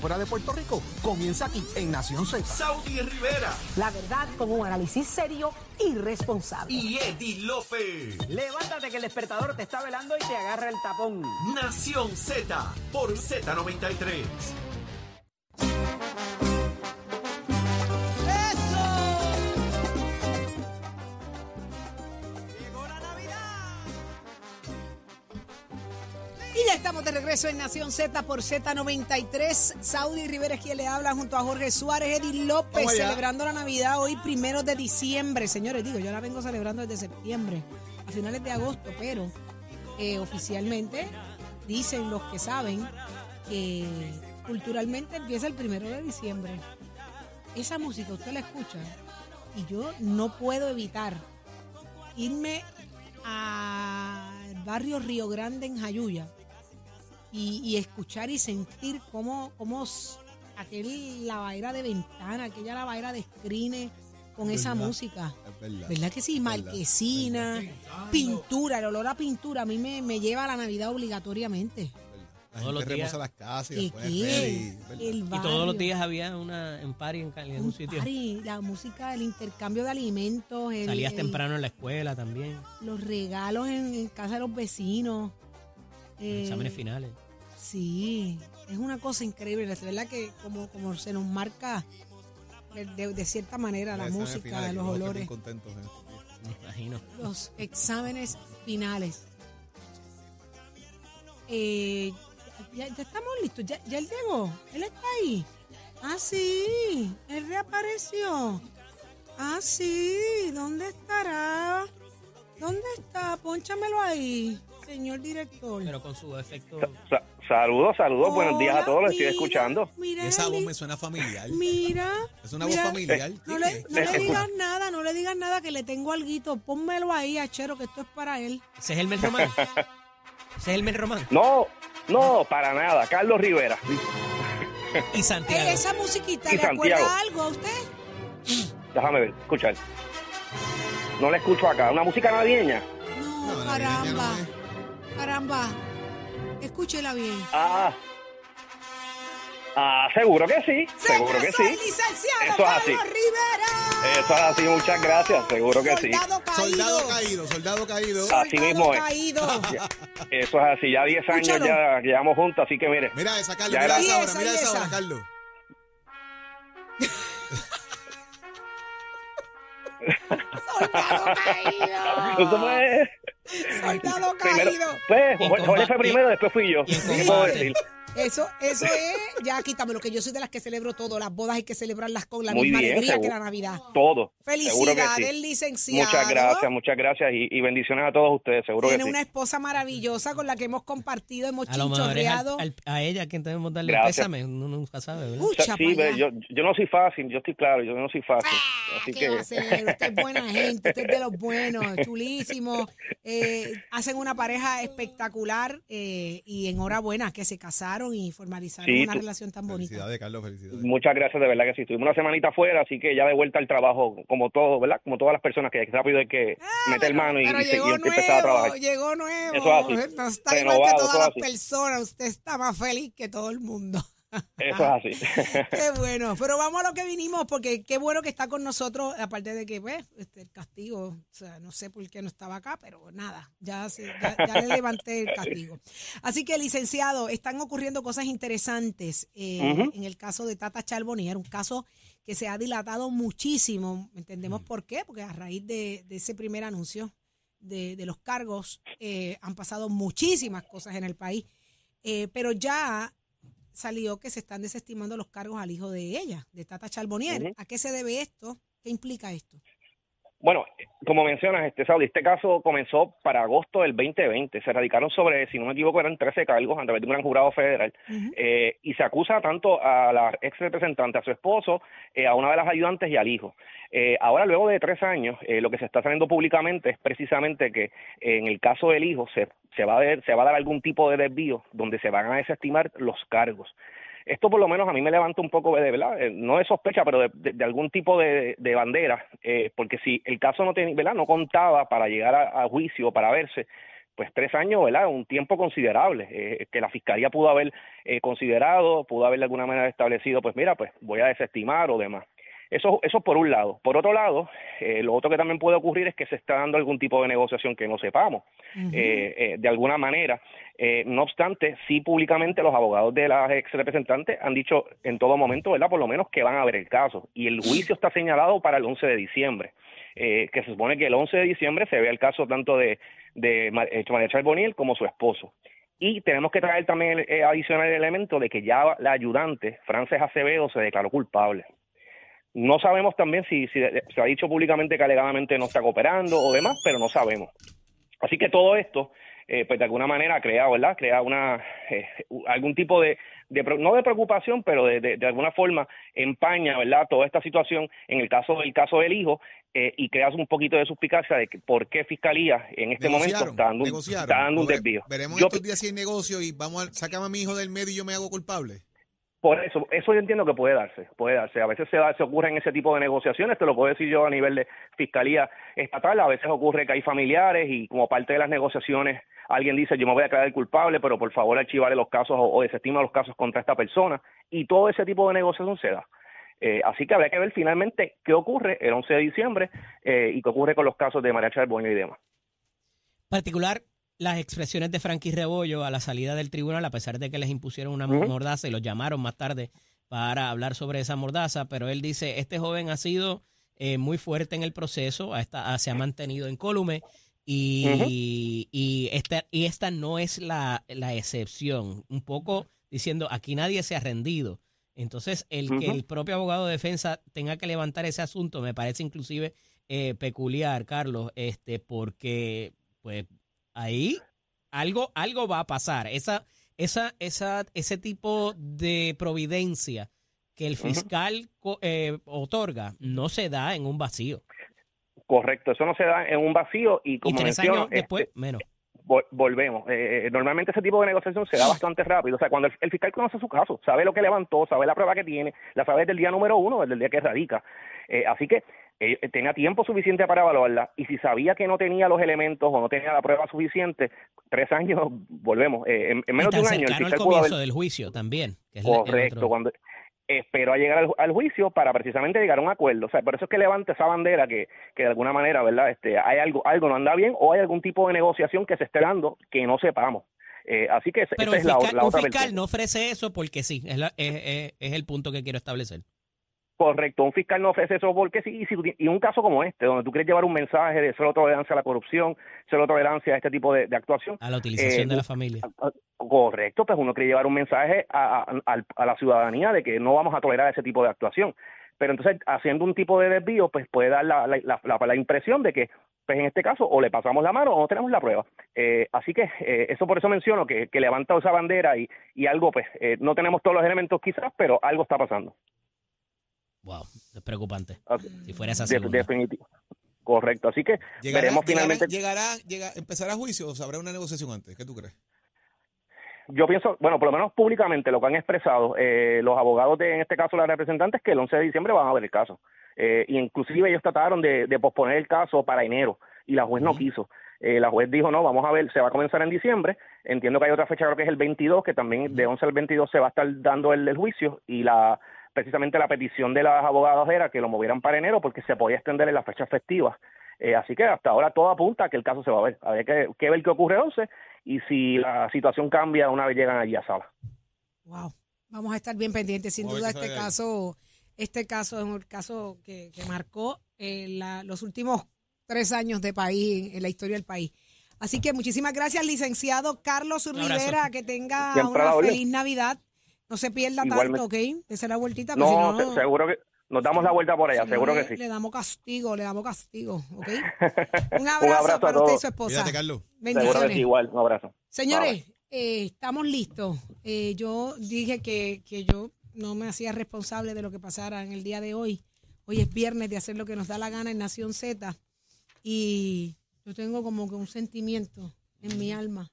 fuera de Puerto Rico comienza aquí en Nación Z. Saudi Rivera La verdad con un análisis serio y responsable. y Eddie López. Levántate que el despertador te está velando y te agarra el tapón. Nación Z por Z93. De regreso en Nación Z por Z93. Saudi Rivera es quien le habla junto a Jorge Suárez, Eddie López, celebrando la Navidad hoy primero de diciembre. Señores, digo, yo la vengo celebrando desde septiembre, a finales de agosto, pero eh, oficialmente dicen los que saben que culturalmente empieza el primero de diciembre. Esa música usted la escucha y yo no puedo evitar irme al barrio Río Grande en Jayuya y, y escuchar y sentir cómo, cómo aquel lavadera de ventana, aquella lavadera de screen con esa música. verdad. que sí? Marquesina, pintura, el olor a pintura a mí me, me lleva a la Navidad obligatoriamente. La Todos los días. las casas y ¿Qué después qué? ready, ¿verdad? El Y todos los días había una, un party en, en un un sitio. party, la música, el intercambio de alimentos, el- Salías el- temprano en la escuela también. los regalos en, en casa de los vecinos. Eh, Exámenes finales. Sí, es una cosa increíble. Es verdad que como, como se nos marca de, de- cierta manera la música, los olores, contentos días. Me imagino. los exámenes finales. Eh, ya, ya estamos listos, ya, ya él llegó, él está ahí. Ah, sí, él reapareció. Ah, sí, ¿dónde estará? ¿Dónde está? Pónchamelo ahí, señor director. Pero con su efecto. Sa- saludos, saludos, buenos días a todos, los estoy escuchando. Mira, Esa voz me suena familiar. Mira. Es una mira, voz familiar. No ¿Qué- le, no le digas nada, no le digas nada que le tengo alguito. Pónmelo ahí, Achero, que esto es para él. ¿Ese es el Mel Román? ¿Ese es el Mel Román? No, no, para nada, Carlos Rivera. Y Santiago. Eh, esa musiquita, Y ¿le Santiago. acuerda algo a usted? Déjame ver, escuchar. No la escucho acá, una música navideña. No, No, caramba. no Caramba. Escúchela bien. Ah, ah, seguro que sí, seguro que sí. licenciado Eso es así. Rivera. Eso es así, muchas gracias, seguro que sí. Soldado caído. Soldado caído, soldado caído. Así Soldado mismo es. caído. Eso es así, ya 10 años Escúchalo. ya que llevamos juntos, así que mire. Mira esa, Carlos, Ya mira esa Y hora, esa, mira esa esa. hora, Carlos. Soldado caído. Eso fue- Soldado primero, pues, Jorge fue primero, después fui yo. Eso, eso es, ya quítame lo que yo soy de las que celebro todo. Las bodas hay que celebrarlas con la Muy misma bien, alegría que la Navidad. Todo. Felicidades, sí. licenciado. Muchas gracias, muchas gracias y, y bendiciones a todos ustedes, seguro Tiene que sí. una esposa maravillosa con la que hemos compartido, hemos A al- chinchorreado. al- a ella quien tenemos que darle Gracias. el pésame. Uno nunca sabe, ¿verdad? Ucha, sí, yo, yo no soy fácil, yo estoy claro, yo no soy fácil. Ah, Así ¿Qué que va a hacer? Usted es buena gente, usted es de los buenos, chulísimo. Eh, hacen una pareja espectacular eh, y enhorabuena que se casaron y formalizaron Sí, una tú- relación tan bonita. Felicidades, Carlos, felicidades. muchas gracias, de verdad que sí. Estuvimos una semanita afuera, así que ya de vuelta al trabajo, como todo, ¿verdad? Como todas las personas que rápido hay que meter mano y, Ah, y, y llegó empezar a trabajar. nuevo, llegó nuevo. Eso es así. No está igual que todas las así. personas. Usted está más feliz que todo el mundo. Eso es así. Qué bueno. Pero vamos a lo que vinimos, porque qué bueno que está con nosotros, aparte de que, pues, este, el castigo, o sea, no sé por qué no estaba acá, pero nada, ya, se- ya, ya le levanté el castigo. Así que, licenciado, están ocurriendo cosas interesantes eh, en el caso de Tata Charbonnier, un caso que se ha dilatado muchísimo. ¿Entendemos por qué? Porque a raíz de, de ese primer anuncio de, de los cargos eh, han pasado muchísimas cosas en el país, Eh, pero ya salió que se están desestimando los cargos al hijo de ella, de Tata Charbonnier. ¿A qué se debe esto? ¿Qué implica esto? Bueno, como mencionas, este Saudi, este caso comenzó para agosto del 2020. Se radicaron sobre, si no me equivoco, eran 13 cargos a través de un gran jurado federal. Eh, y se acusa tanto a la ex representante, a su esposo, eh, a una de las ayudantes y al hijo. Eh, ahora, luego de tres años, eh, lo que se está saliendo públicamente es precisamente que en el caso del hijo se, se, va a ver, se va a dar algún tipo de desvío donde se van a desestimar los cargos. Esto por lo menos a mí me levanta un poco de verdad, eh, no de sospecha, pero de, de- algún tipo de, de bandera, eh, porque si el caso no tenía, ¿verdad? no contaba para llegar a, a juicio, para verse, pues tres años, ¿verdad? Un tiempo considerable eh, que la fiscalía pudo haber eh, considerado, pudo haber de alguna manera establecido, pues mira, pues voy a desestimar o demás. Eso, eso por un lado. Por otro lado, eh, lo otro que también puede ocurrir es que se está dando algún tipo de negociación que no sepamos, eh, eh, de alguna manera. No obstante, sí públicamente los abogados de las ex representantes han dicho en todo momento, ¿verdad? Por lo menos que van a ver el caso. Y el juicio está señalado para el 11 de diciembre, eh, que se supone que el 11 de diciembre se ve el caso tanto de, de Mar- María Charboniel como su esposo. Y tenemos que traer también el adicional el elemento de que ya la ayudante, Frances Acevedo, se declaró culpable. No sabemos también si, si se ha dicho públicamente que alegadamente no está cooperando o demás, pero no sabemos. Así que todo esto, eh, pues de alguna manera crea, ¿verdad? Crea una eh, algún tipo de, no de preocupación, pero de, de, de alguna forma empaña, ¿verdad? Toda esta situación en el caso del caso del hijo eh, y creas un poquito de suspicacia de que por qué fiscalía en este momento está dando un, está dando un desvío. Veremos Yo- estos días si hay negocio y vamos a sacar a mi hijo del medio y yo me hago culpable. Por eso, eso yo entiendo que puede darse, puede darse. A veces se, da, se ocurren ese tipo de negociaciones, te lo puedo decir yo a nivel de fiscalía estatal, a veces ocurre que hay familiares y como parte de las negociaciones alguien dice yo me voy a declarar culpable, pero por favor archivarle los casos o, o desestima los casos contra esta persona y todo ese tipo de negociación se da. Eh, así que habría que ver finalmente qué ocurre el 11 de diciembre eh, y qué ocurre con los casos de María Charbonnier y demás. particular las expresiones de Frankie Rebollo a la salida del tribunal, a pesar de que les impusieron una mordaza y los llamaron más tarde para hablar sobre esa mordaza, pero él dice, este joven ha sido eh, muy fuerte en el proceso, ha- se ha mantenido incólume y, y, esta, y esta no es la, la excepción. Un poco diciendo, aquí nadie se ha rendido. Entonces, el que el propio abogado de defensa tenga que levantar ese asunto me parece inclusive eh, peculiar, Carlos, este, porque pues ahí algo, algo va a pasar. Esa, esa, esa, ese tipo de providencia que el fiscal eh, otorga no se da en un vacío. Correcto, eso no se da en un vacío y Y como tres menciono, años después, menos. Vol- volvemos. Eh, eh, normalmente ese tipo de negociación se da bastante rápido. O sea, cuando el, el fiscal conoce su caso, sabe lo que levantó, sabe la prueba que tiene, la sabe desde el día número uno, desde el día que radica. Eh, así que eh, tenía tiempo suficiente para evaluarla y si sabía que no tenía los elementos o no tenía la prueba suficiente, tres años, volvemos. Eh, en, en menos de un año el fiscal pudo haber comienzo del juicio también. Que es la- el Correcto, otro- cuando esperó a llegar al, al juicio para precisamente llegar a un acuerdo. O sea, por eso es que levanta esa bandera que, que de alguna manera, ¿verdad? Este, hay algo, algo no anda bien o hay algún tipo de negociación que se esté dando que no sepamos. Eh, así que esa Pero esa es la, fiscal, la un otra fiscal versión. no ofrece eso porque sí, es, la- es- es- es el punto que quiero establecer. Correcto, un fiscal no ofrece eso porque sí, y, si y un caso como este, donde tú quieres llevar un mensaje de cero tolerancia a la corrupción, cero tolerancia a este tipo de, de actuación, A la utilización Eh, de la familia. Correcto, pues uno quiere llevar un mensaje a, a- al- a la ciudadanía de que no vamos a tolerar ese tipo de actuación. Pero entonces, haciendo un tipo de desvío, pues puede dar la, la, la- la- la impresión de que, pues en este caso, o le pasamos la mano o no tenemos la prueba. Eh, así que eh, eso por eso menciono que, que levanta esa bandera y, y algo, pues, eh, no tenemos todos los elementos quizás, pero algo está pasando. Wow, es preocupante. Ok, Si fuera esa de- segunda. definitivo. Correcto, así que ¿Llegará, veremos llegará- finalmente. llegará, llega- empezará juicio o habrá una negociación antes? ¿Qué tú crees? Yo pienso, bueno, por lo menos públicamente lo que han expresado eh, los abogados de, en este caso, las representantes, que el 11 de diciembre van a ver el caso. Eh, y inclusive ellos trataron de, de posponer el caso para enero y la juez no quiso. Eh, la juez dijo, no, vamos a ver, se va a comenzar en diciembre. Entiendo que hay otra fecha, creo que es el 22, que también de 11 al 22 se va a estar dando el, el juicio y la precisamente la petición de las abogadas era que lo movieran para enero porque se podía extender en las fechas festivas. Eh, así que hasta ahora todo apunta a que el caso se va a ver. Habría que, que ver qué ocurre el 11 y si la situación cambia una vez llegan allí a sala. Wow. Vamos a estar bien pendientes. Sin duda, este caso, este caso es un caso que, que marcó eh, la- los últimos tres años de país, en la historia del país. Así que muchísimas gracias, licenciado Carlos. Rivera. Que tenga Siempre una feliz Navidad. No se pierda Igualmente. tanto, ¿ok? Dese la vueltita. porque No, si se- no, seguro que nos damos la vuelta por allá, si seguro le, que sí. Le damos castigo, le damos castigo, ¿ok? Un Un abrazo, abrazo a para usted y todos. su esposa. Cuídate, Carlos. Seguro que Bendiciones. sí, igual. Un abrazo. Señores, eh, estamos listos. Eh, yo dije que, que yo no me hacía responsable de lo que pasara en el día de hoy. Hoy es viernes de hacer lo que nos da la gana en Nación Z. Y yo tengo como que un sentimiento en mi alma,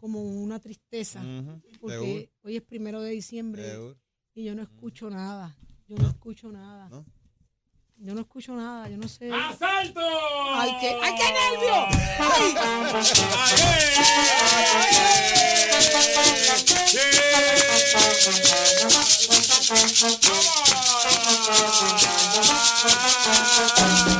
Como una tristeza, porque hoy es primero de diciembre y yo no escucho nada. Yo no escucho nada. ¿No? Yo no escucho nada, yo no sé. ¡Asalto! ¡Ay, qué, ay, qué nervio! ¡Ay! ¡Dale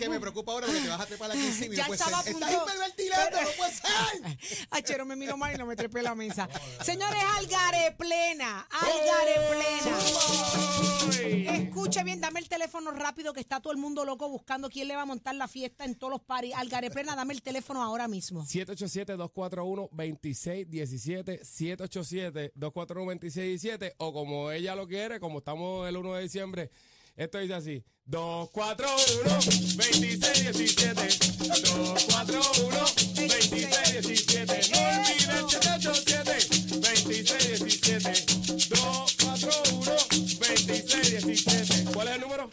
que me preocupa ahora porque te vas a trepar aquí encima y Ya estaba a punto- Estás hiperventilando, no puede ser. Achero me miró mal y no me trepé la mesa. Señores, Algare plena, Algare plena. Escuche bien, dame el teléfono rápido que está todo el mundo loco buscando quién le va a montar la fiesta en todos los paris. Algare plena, dame el teléfono ahora mismo. 787-241-2617, 787-241-2617, o como ella lo quiere, como estamos el 1 de diciembre, esto dice así, 241-2617, 241-2617, no olvides el 787-2617, 241-2617, ¿cuál es el número?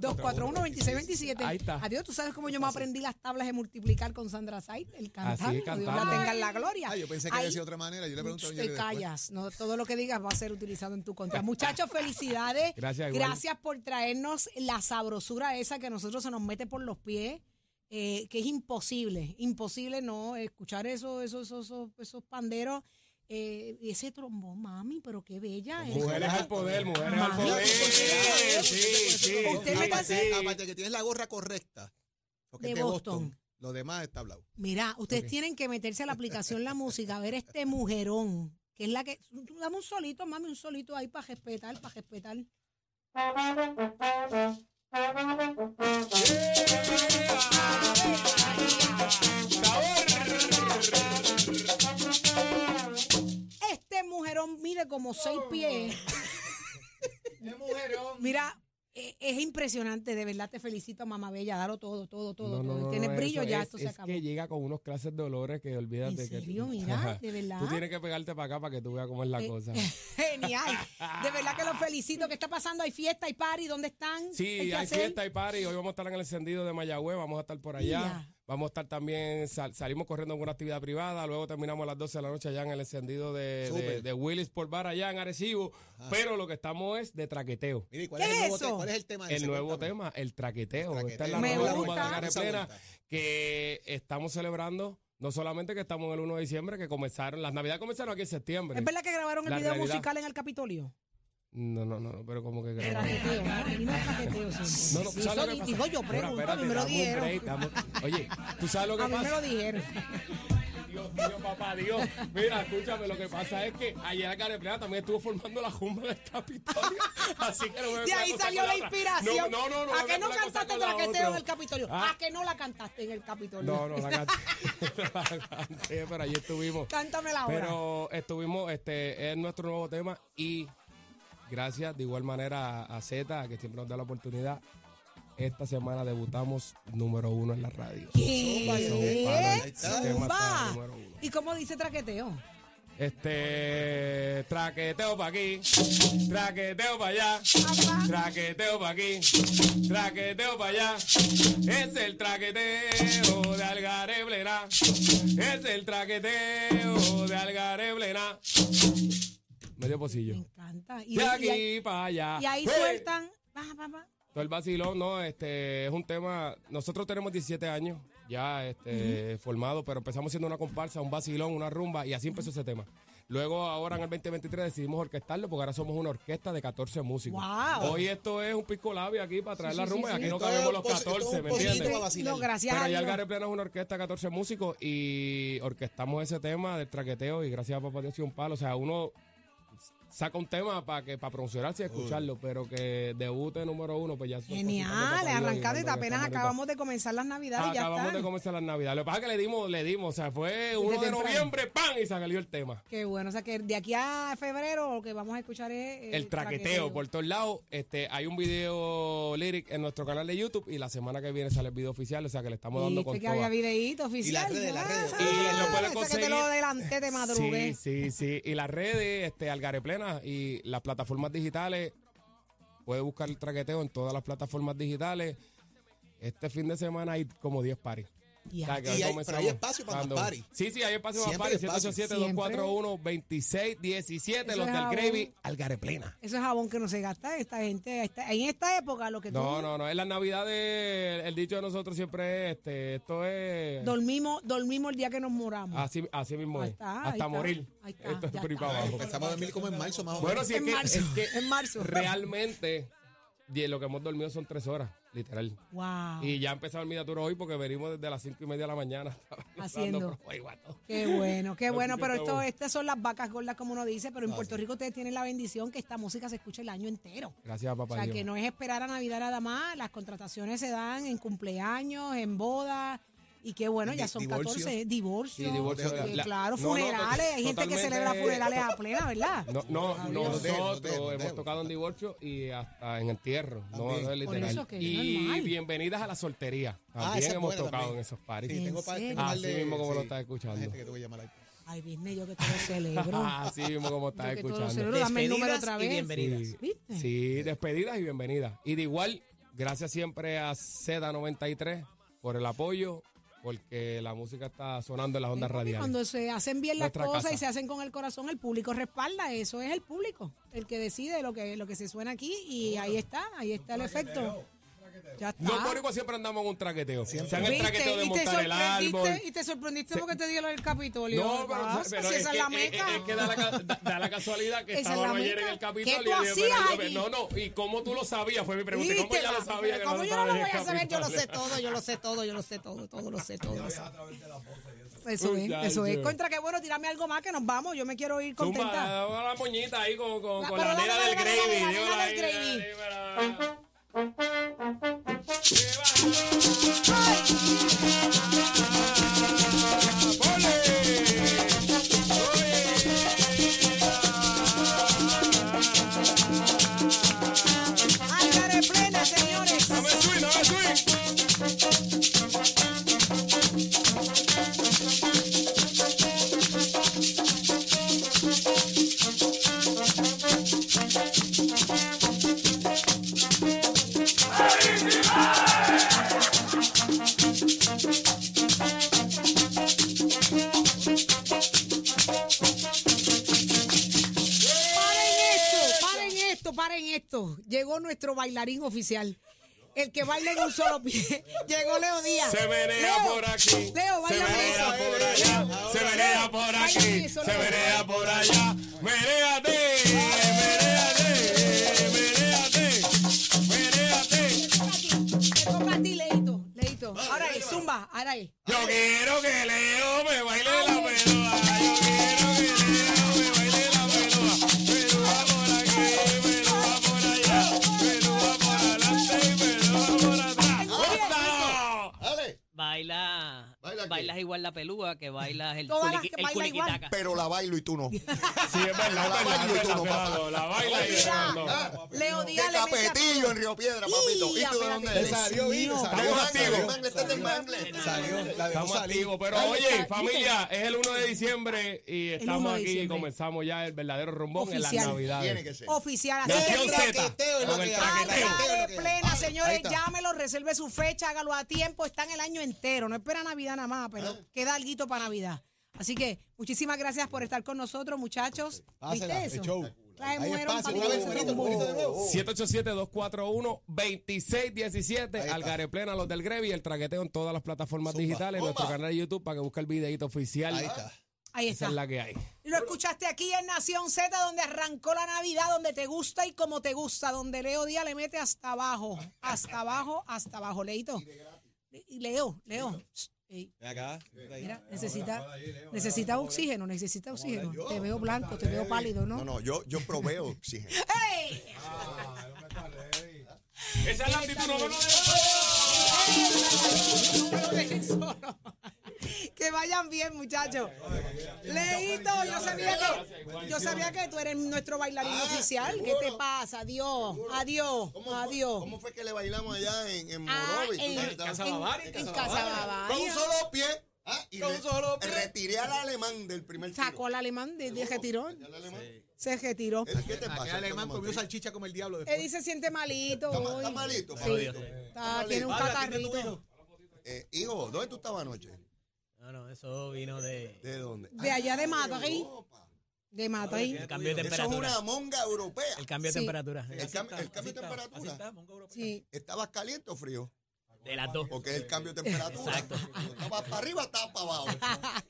241-2627. Ahí está. Adiós, tú sabes cómo yo me aprendí las tablas de multiplicar con Sandra Said, el cantante. Dios la tenga en la gloria. Ah, yo pensé que decía de otra manera. Yo le pregunto a te callas, no todo lo que digas va a ser utilizado en tu contra. Muchachos, felicidades. Gracias, igual. Gracias por traernos la sabrosura esa que a nosotros se nos mete por los pies, eh, que es imposible, imposible no escuchar eso, esos, esos, esos, esos panderos. Eh, ese trombón, mami, pero qué bella. es. Mujeres al poder, mujeres al poder. Sí, sí, usted me Aparte que tienes la gorra correcta. Porque De es de Boston. Boston. Lo demás está hablado. Mira, ustedes tienen que meterse a la aplicación La Música, a ver este mujerón, que es la que... Dame un solito, mami, un solito ahí para respetar, para respetar. Este mujerón mide como seis pies. Mira, eh, es impresionante, de verdad te felicito, mamá bella, dalo todo, todo, todo. No, no, todo. no, Tienes no, brillo, eso ya es- esto se es acabó. que llega con unos clases de olores que olvídate ¿En que serio? Mira, de verdad. Tú tienes que pegarte para acá para que tú veas cómo es la Eh, cosa. Genial. De verdad que los felicito. ¿Qué está pasando? ¿Hay fiesta, hay party? ¿Dónde están? Sí, ¿Qué hay fiesta y party. Hoy vamos a estar en el encendido de Mayagüez, vamos a estar por allá. Mira. Vamos a estar también, sal- salimos corriendo en una actividad privada, luego terminamos a las 12 de la noche allá en el encendido de, de, de Willis por Bar allá en Arecibo. Pero lo que estamos es de traqueteo. Mire, ¿cuál ¿Qué es, el nuevo eso? ¿cuál es el tema? El ese? nuevo Cuéntame. tema, el traqueteo. Traqueteo. Esta es la Me nueva rumba de Plena que estamos celebrando. No solamente que estamos en el 1 de diciembre, que comenzaron, las navidades comenzaron aquí en septiembre. ¿Es verdad que grabaron el La video realidad. musical en el Capitolio? No, no, no, no, pero como que grabamos. traqueteo, ¿no? No traqueteo. No, ¿sabes lo que pasa? digo yo, pregunto, a mí me lo dijeron. Oye, ¿tú sabes lo que A mí me pasa? lo dijeron. Dios mío, papá Dios. Mira, escúchame, lo que pasa es que ayer Care Plena también estuvo formando la Jumba del Capitolio. Así que no me De ahí salió la inspiración. No, no, no. ¿A que no cantaste la traqueteo en otra. el Capitolio? Ah. ¿A que no la cantaste en el Capitolio? No, no, la canté. No la canté, pero allí estuvimos. Cántamela ahora. Pero estuvimos, este, es nuestro nuevo tema y gracias de igual manera a, a Z, que siempre nos da la oportunidad. Esta semana debutamos número uno en la radio. ¿Y cómo dice traqueteo? Este, traqueteo pa' aquí, traqueteo pa' allá, traqueteo pa' aquí, traqueteo pa' allá. Es el traqueteo de Algaré Plena, es el traqueteo de Algaré Plena. Medio Me pocillo. encanta. Y, De aquí y- para allá. y ahí ¡Hey! sueltan. Va, va. Todo el vacilón, no, este, es un tema, nosotros tenemos 17 años ya este, formado, pero empezamos siendo una comparsa, un vacilón, una rumba, y así empezó ese tema. Luego, ahora en el 2023 decidimos orquestarlo porque ahora somos una orquesta de 14 músicos. Wow. Hoy esto es un pisco labio aquí para traer Sí, la rumba sí, y aquí no cabemos los posi- esto es 14, un ¿me entiendes? No, gracias Pero ya el Dios. Gare Plena es una orquesta de 14 músicos y orquestamos ese tema del traqueteo y gracias a Papá Dios y un palo. O sea, uno saca un tema para que para promocionarse y escucharlo, pero que debute número uno, pues ya de Genial, y y cuando apenas acabamos de comenzar las navidades y ya Acabamos de comenzar las navidades. Lo que pasa es que le dimos, le dimos, o sea, fue 1 de temprano. noviembre, ¡pam! y salió el tema. Qué bueno, o sea que de aquí a febrero lo que vamos a escuchar es El traqueteo por todos lados. Este, hay un video lyric en nuestro canal de YouTube y la semana que viene sale el video oficial, o sea que le estamos dando con que toda. había videíto oficial. redes, las redes. Y lo puede ese conseguir. que te lo adelanté, te madrugué. Sí, sí, sí. Y las redes, este, Algaré Y las plataformas digitales. Puede buscar el traqueteo en todas las plataformas digitales. Este fin de semana hay como 10 paris. Ya. O sea, que Y hay- pero hay espacio para más party. Sí, sí, hay espacio para hay espacio. 787-241-2617. Eso Los es del jabón. Gravy, Algaré Plena. Eso es jabón que no se gasta esta gente. esta- en esta época lo que tú No, no, no. En las navidades, el dicho de nosotros siempre es, este, esto es... dormimos, dormimos el día que nos moramos. Así, así mismo Ahí es. está, ahí Hasta está. morir. Ahí está, Esto es ahí para abajo. Empezamos a dormir como en marzo, más o Bueno, menos. sí, es En que, marzo, es que en marzo. realmente lo que hemos dormido son tres horas, literal. Wow. Y ya empezamos el miniatura hoy porque venimos desde las cinco y media de la mañana. Haciendo. Qué bueno, qué bueno, pero esto, estas son las vacas gordas, como uno dice, pero en Ah, Puerto. Rico ustedes tienen la bendición que esta música se escucha el año entero. Gracias, O papá. sea, Dios. que no es esperar a Navidad nada más, las contrataciones se dan en cumpleaños, en bodas, y qué bueno, ya son divorcio. 14, divorcios, Sí, divorcio. eh, La- claro, no, no, funerales, hay gente que celebra funerales a plena, ¿verdad? No, no, nosotros hemos tocado en divorcio y hasta en entierro. No, es Por literal. eso que y normal. bienvenidas a la soltería. Ah, También hemos buena tocado también. en esos paris. Así mismo como lo estás escuchando. gente que te voy a llamar ahí. Ay, Disney, yo que te lo celebro. Así mismo como estás escuchando. celebro, dame el número Despedidas otra y vez. bienvenidas. Sí, ¿Viste? sí, despedidas y bienvenidas. Y de igual, gracias siempre a Z93 por el apoyo, porque la música está sonando en las ondas radiales. Cuando se hacen bien las Nuestra cosas casa. y se hacen con el corazón, el público respalda. Eso es el público, el que decide lo que, lo que se suena aquí. Y ahí está, ahí está el efecto. Ya está. Los boricuas siempre andamos en un traqueteo. Sean el ¿Viste? traqueteo de y, te montar el árbol. sorprendiste, y te sorprendiste porque te dio lo del Capitolio. No, ¿Qué pero, pasa? pero si es, esa que, es la meca. es que da la, da- da la casualidad que Esa es estábamos la ayer en el Capitolio. ¿Qué tú y hacías pero yo- allí? No, no, ¿y cómo tú lo sabías? Fue mi pregunta. ¿Y ¿Cómo ¿Viste, ya lo sabía? Pero que ¿Cómo no yo no lo estaba voy el a saber? Yo lo sé todo, yo lo sé todo, yo lo sé todo, todo lo sé, todo. Eso es, eso es. Contra que bueno, tírame algo más que nos vamos. Yo me quiero ir Zumba, contenta. dame la moñita ahí con, con, La- con pero la nena del gravy. Hey! Llegó nuestro bailarín oficial. El que baila en un solo pie. Llegó Leo Díaz. Se menea Leo, por aquí. Leo, se baila menea eso. por allá. Leo, Se menea por aquí. eso, Se menea por allá. Menéate, menéate. Te toca a ti, Leito. Leito. Ahora es, zumba, ahora es. Yo quiero que Leo me baile la peloa. Yo quiero Bailas igual la pelúa que bailas el, Todas las culiqui- que el baila igual. culiquitaca. Pero la bailo y tú no. Sí, es verdad, La es baila es y tú no, Fernando. papá. La baila y Mira, Fernando. Leo De Díaz le mete a Capetillo todo. en Río Piedra, papito. ¿Y tú de dónde eres? salió, salió. Estamos activos. mangle, este es del mangle. Salió, la dejó Estamos salir. activos, pero oye, familia, es el 1 de diciembre y 1 estamos de aquí y diciembre. comenzamos ya el verdadero rumbón en las Oficial. Tiene navidades. que ser. Oficial. Así Nación que Z, traqueteo es lo con el que hay. traqueteo. Traqueteo. Haga de plena, Ahí señores, está. llámelo, reserve su fecha, hágalo a tiempo, están el año entero, no espera Navidad nada más, pero queda algo para Navidad. Así que muchísimas gracias por estar con nosotros, muchachos. Pásela, ¿Viste eso? show. Trae Hay muero espacio. para Una que vez, se Benito, un rumbo. poquito de nuevo. 787-241-2617, Ahí está. Algaré Plena, los del Grevi, el traqueteo en todas las plataformas Zumba, digitales, zumba. nuestro canal de YouTube para que busque el videito oficial. Ahí está. Ahí Esa está. es la que hay. Y lo escuchaste aquí en Nación Z, donde arrancó la Navidad, donde te gusta y como te gusta, donde Leo Díaz le mete hasta abajo, hasta abajo, hasta abajo. Leito. Y Leo, Leo. Ey, Ven acá. Mira, necesita, necesita oxígeno, necesita oxígeno. Te veo blanco, te veo pálido, ¿no? No, no, yo, yo proveo oxígeno. ¡Ey! Esa es la actitud. No me lo dejen solo. Vayan bien, muchachos. Leito, yo sabía que yo sabía que tú eres nuestro bailarín oficial. ¿Qué te pasa? Adiós, adiós, ¿Cómo, fue, adiós. cómo fue que le bailamos allá en, en Ah, Morovis? ¿Tú en, en- Bavaria, en Casa Bavaria. Con un solo pie. Ah, y Con un solo pie. retiré al alemán del primer tiro. Sacó al alemán de, de retiró. ¿El alemán? Se retiró. ¿El ¿Qué te pasa? Aquel alemán comió salchicha como el diablo Él después. dice siente malito ¿Está, hoy. está malito? Sí. malito? Está- tiene un catarrito. hijo. Eh, hijo, ¿dónde tú estabas anoche? No, no, eso vino de, ¿De dónde? De allá de Madrid. Europa. De Madrid. el cambio de Eso es temperatura. una monga europea. El cambio de Sí. temperatura. El, cam- el cambio de temperatura. Sí. ¿Estabas caliente o frío? De las dos. Porque es el cambio de temperatura. Exacto. Estabas para arriba, estabas para abajo.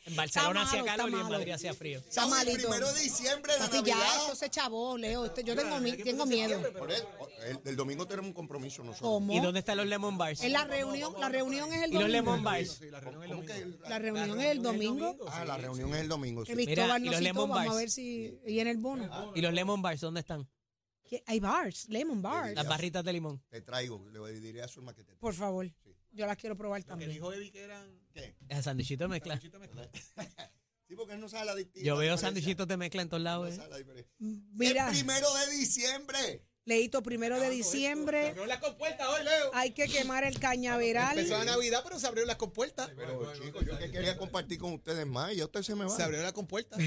En Barcelona Está hacía calor y está en. Madrid hacía frío. Está malito. primero de diciembre de Papi, ya Navidad. esto se chavó, Leo. Yo tengo, mi- tengo miedo. Por eso, el, el domingo tenemos un compromiso nosotros. ¿Cómo? ¿Y dónde están los lemon bars? Es la reunión, la reunión es el ¿Y los lemon domingo. bars? ¿Cómo que el- La reunión es el domingo. Ah, la reunión es el domingo. sí. Cristóbal ¿y nos los citó, lemon vamos a bars? ver si viene el bono. ¿Y los lemon bars dónde están? ¿Qué? Hay bars, lemon bars. Las barritas de limón. Te traigo, le diré a su que te Por favor. Yo las quiero probar Que también. dijo Eddie que eran... ¿Qué? El sanduichito de mezcla. Sí, porque él no sabe la distinción. Yo veo sanduichitos de mezcla en todos lados. eh. Mira, El primero de diciembre. Leito, primero de diciembre. Abrió las compuertas hoy, Leo. Hay que quemar el cañaveral. Empezó la Navidad, pero se abrieron las compuertas. Pero chicos, yo que quería compartir con ustedes más y ya usted se me va. Se abrieron las compuertas.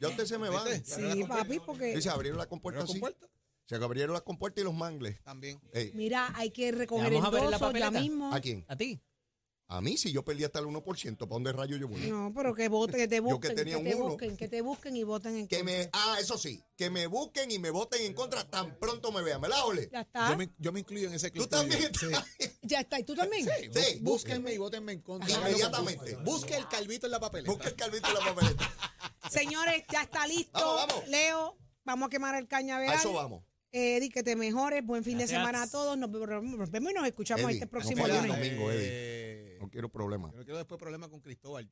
Ya usted se me va. Sí, papi, porque se abrieron las compuertas ¿Abrieron sí. compuertas? Se abrieron las compuertas y los mangles. También. Ey, mira, hay que recoger Vamos a ver en la endosos ya papeleta. mismo. ¿A quién? ¿A ti? A mí, si yo perdí hasta el 1%, ¿para dónde rayo yo voy? No, pero que voten, que te Yo que busquen, que, tenía un te uno. busquen, que te busquen y voten en Que contra. me, ah, eso sí, que me busquen y me voten en contra tan pronto me vean. ¿Me la ole? Ya está. Yo me, yo me incluyo en ese club. ¿Tú también? Sí. Ya está. ¿Y tú también? Sí. Búsquenme y votenme en contra. Inmediatamente. Busque el calvito en la papeleta. Busca el calvito en la papeleta. Señores, ya está listo. Vamos, vamos. Leo, vamos a quemar el cañaveral. A eso vamos. Eddie, que te mejores. Buen fin de semana a todos. Nos vemos y nos escuchamos Eddie, este no próximo el lunes. domingo, Eddie. Eh, No quiero problemas. Yo no quiero después problemas con Cristóbal.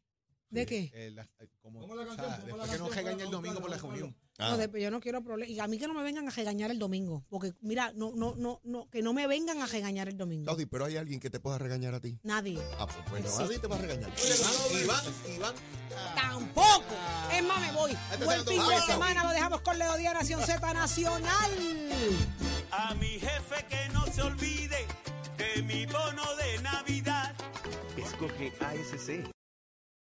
¿De qué? Eh, la- eh, como, o sea, después que nos regañe el domingo por la reunión. Ah. No, de- yo no quiero problemas. Y a mí que no me vengan a regañar el domingo. Porque, mira, no, no, no, no, que no me vengan a regañar el domingo. Saudi, pero hay alguien que te pueda regañar a ti. Nadie. Ah, pues bueno, nadie te va a regañar. Iván, Iván, Iván. Tampoco. Es más, me voy. Este Buen fin de semana. Lo dejamos con Leo Díaz, Nación Z Nacional. A mi jefe que no se olvide de mi bono de Navidad. Escoge ASC.